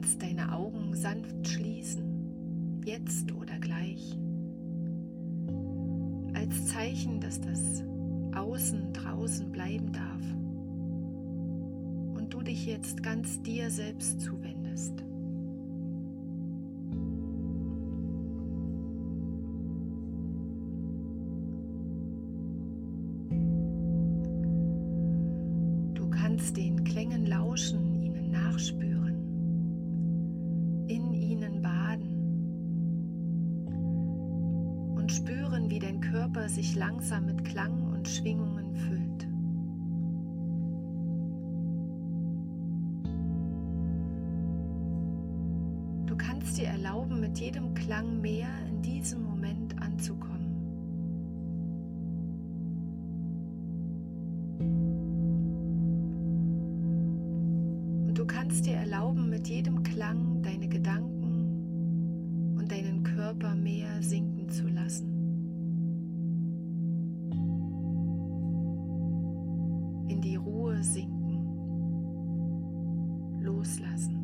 kannst deine Augen sanft schließen, jetzt oder gleich, als Zeichen, dass das Außen draußen bleiben darf und du dich jetzt ganz dir selbst zuwendest. Du kannst den Klängen lauschen, ihnen nachspüren, Körper sich langsam mit Klang und Schwingungen füllt. Du kannst dir erlauben, mit jedem Klang mehr in diesem Moment anzukommen. Und du kannst dir erlauben, mit jedem Klang deine Gedanken und deinen Körper mehr sinken zu lassen. Sinken, loslassen.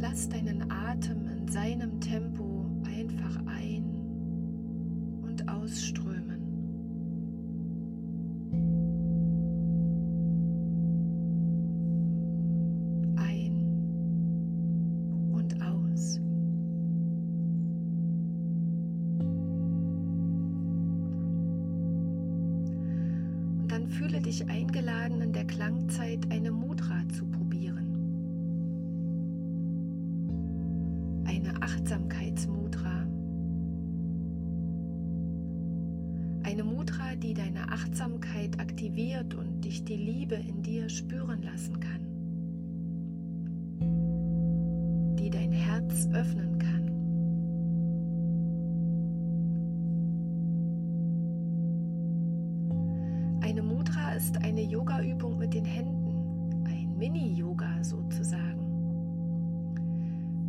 Lass deinen Atem in seinem Tempo einfach ein- und ausströmen. Achtsamkeitsmudra. Eine Mudra, die deine Achtsamkeit aktiviert und dich die Liebe in dir spüren lassen kann. Die dein Herz öffnen kann. ist eine Yoga-Übung mit den Händen, ein Mini-Yoga sozusagen.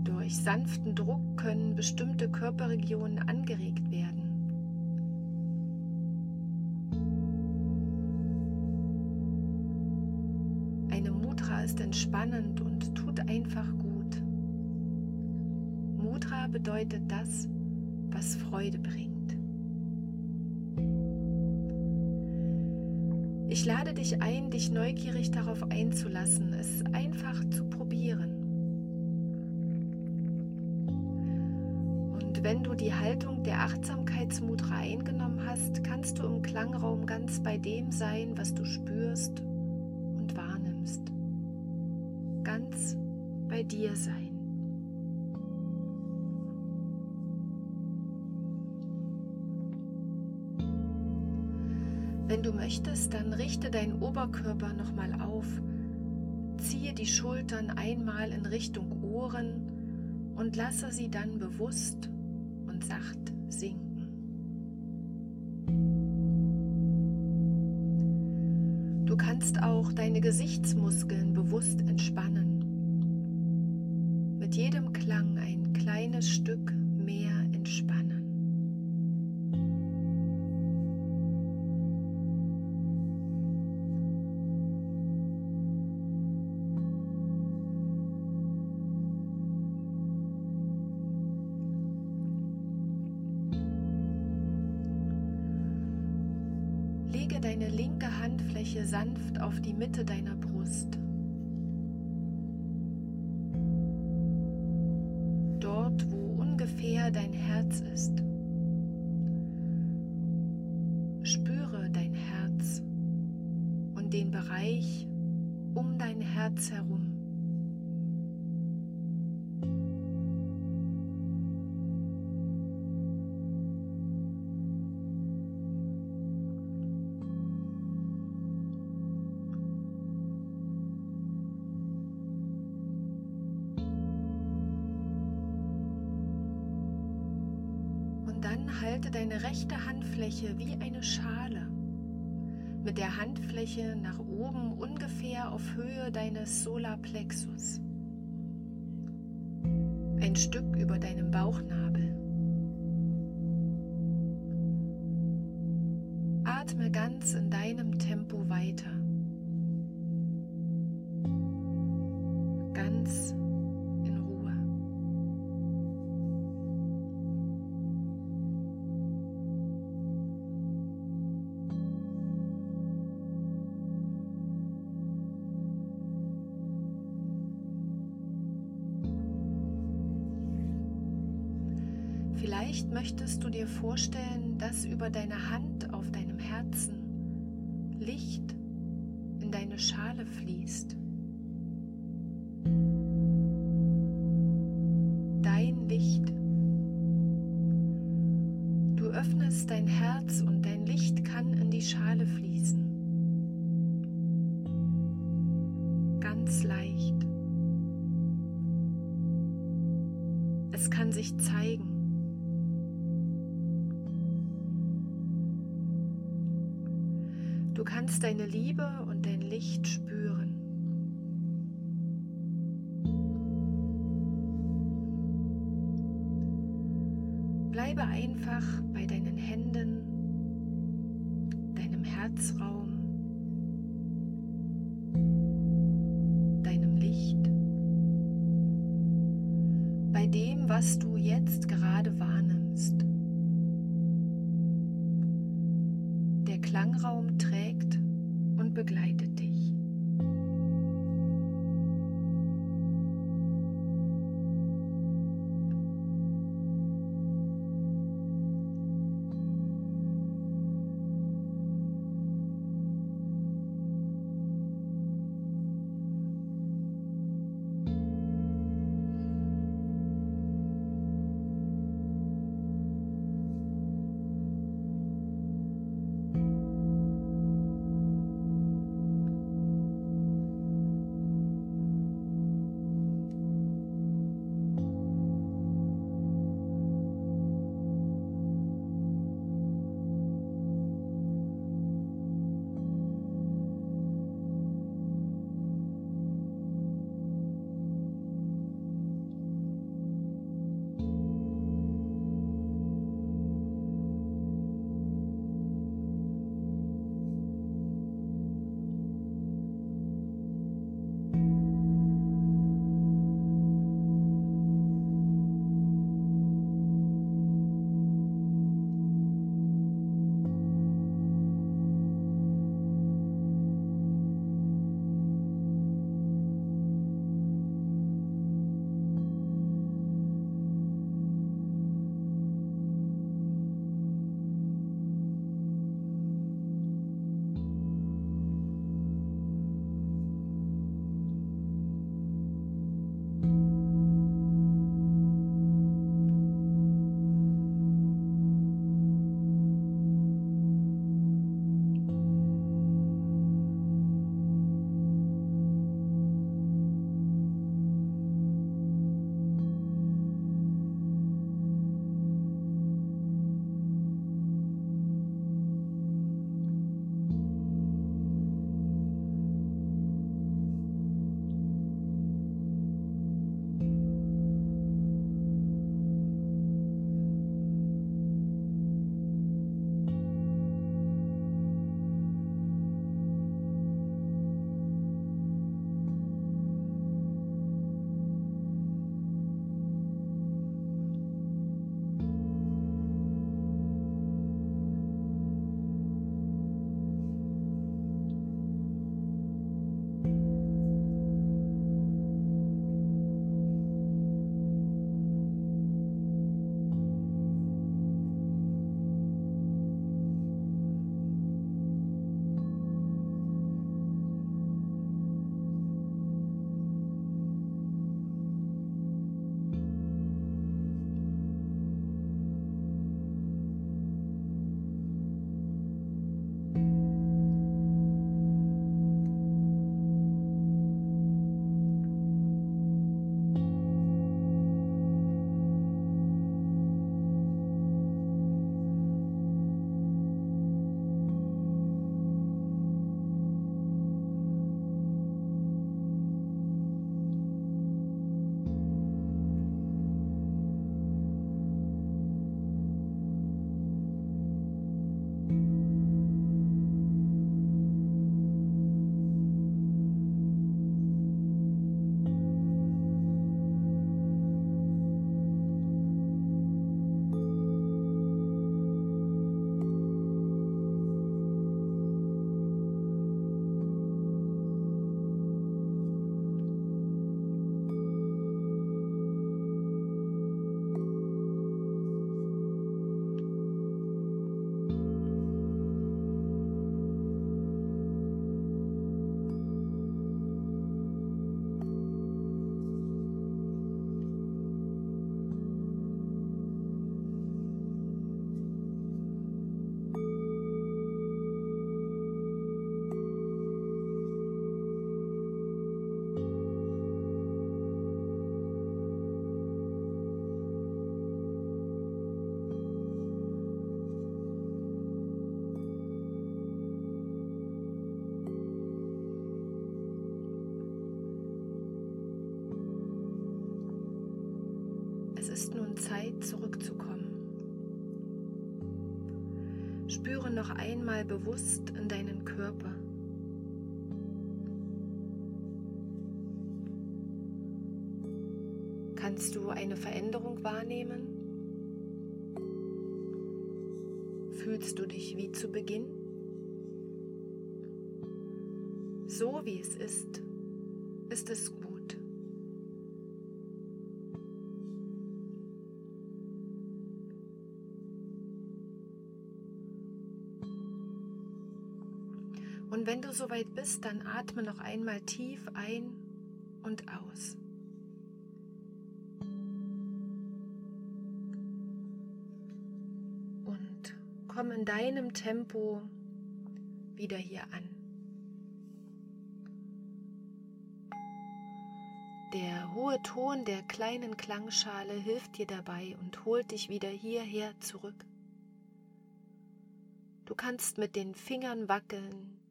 Durch sanften Druck können bestimmte Körperregionen angeregt werden. Eine Mudra ist entspannend und tut einfach gut. Mudra bedeutet das, was Freude bringt. Ich lade dich ein, dich neugierig darauf einzulassen, es einfach zu probieren. Und wenn du die Haltung der Achtsamkeitsmudra eingenommen hast, kannst du im Klangraum ganz bei dem sein, was du spürst und wahrnimmst. Ganz bei dir sein. Wenn du möchtest, dann richte deinen Oberkörper nochmal auf, ziehe die Schultern einmal in Richtung Ohren und lasse sie dann bewusst und sacht sinken. Du kannst auch deine Gesichtsmuskeln bewusst entspannen. Mit jedem Klang ein kleines Stück Lege deine linke Handfläche sanft auf die Mitte deiner Brust. Dort, wo ungefähr dein Herz ist. Halte deine rechte Handfläche wie eine Schale mit der Handfläche nach oben ungefähr auf Höhe deines Solarplexus. Ein Stück über deinem Vielleicht möchtest du dir vorstellen, dass über deine Hand auf deinem Herzen Licht in deine Schale fließt. Dein Licht. Du öffnest dein Herz und dein Licht kann in die Schale fließen. Ganz leicht. Es kann sich zeigen. Du kannst deine Liebe und dein Licht spüren. Bleibe einfach bei deinen Händen, deinem Herzraum, deinem Licht, bei dem, was du jetzt gerade wahrnimmst. Klangraum trägt und begleitet dich. Einmal bewusst in deinen Körper. Kannst du eine Veränderung wahrnehmen? Fühlst du dich wie zu Beginn? So wie es ist, ist es gut. Wenn du soweit bist, dann atme noch einmal tief ein und aus. Und komm in deinem Tempo wieder hier an. Der hohe Ton der kleinen Klangschale hilft dir dabei und holt dich wieder hierher zurück. Du kannst mit den Fingern wackeln,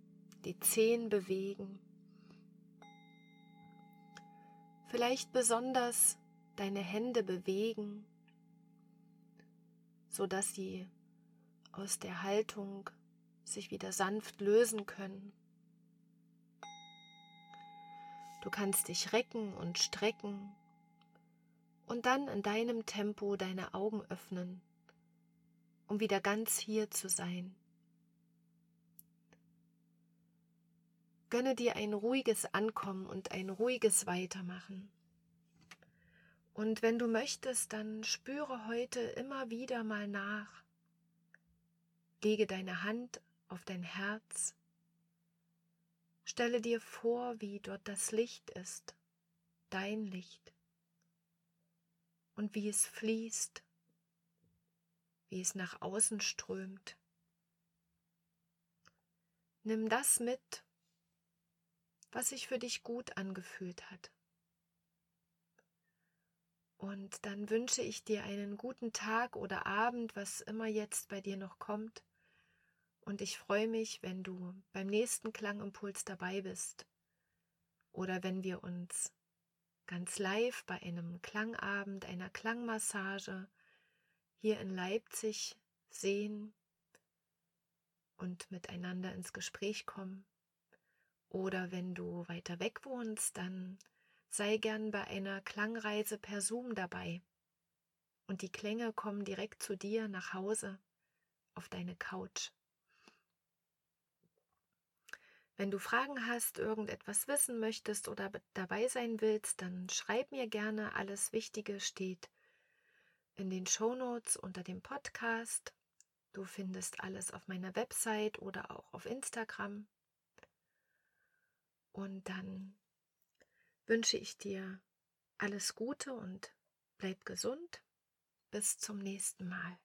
die Zehen bewegen, vielleicht besonders deine Hände bewegen, sodass sie aus der Haltung sich wieder sanft lösen können. Du kannst dich recken und strecken und dann in deinem Tempo deine Augen öffnen, um wieder ganz hier zu sein. Gönne dir ein ruhiges Ankommen und ein ruhiges Weitermachen. Und wenn du möchtest, dann spüre heute immer wieder mal nach. Lege deine Hand auf dein Herz Stelle dir vor, wie dort das Licht ist, dein Licht, und wie es fließt, wie es nach außen strömt. Nimm das mit, was sich für dich gut angefühlt hat. Und dann wünsche ich dir einen guten Tag oder Abend, was immer jetzt bei dir noch kommt. Und ich freue mich, wenn du beim nächsten Klangimpuls dabei bist oder wenn wir uns ganz live bei einem Klangabend, einer Klangmassage hier in Leipzig sehen und miteinander ins Gespräch kommen. Oder wenn du weiter weg wohnst, dann sei gern bei einer Klangreise per Zoom dabei. Und die Klänge kommen direkt zu dir nach Hause auf deine Couch. Wenn du Fragen hast, irgendetwas wissen möchtest oder dabei sein willst, dann schreib mir gerne. Alles Wichtige steht in den Show Notes unter dem Podcast. Du findest alles auf meiner Website oder auch auf Instagram. Und dann wünsche ich dir alles Gute und bleib gesund. Bis zum nächsten Mal.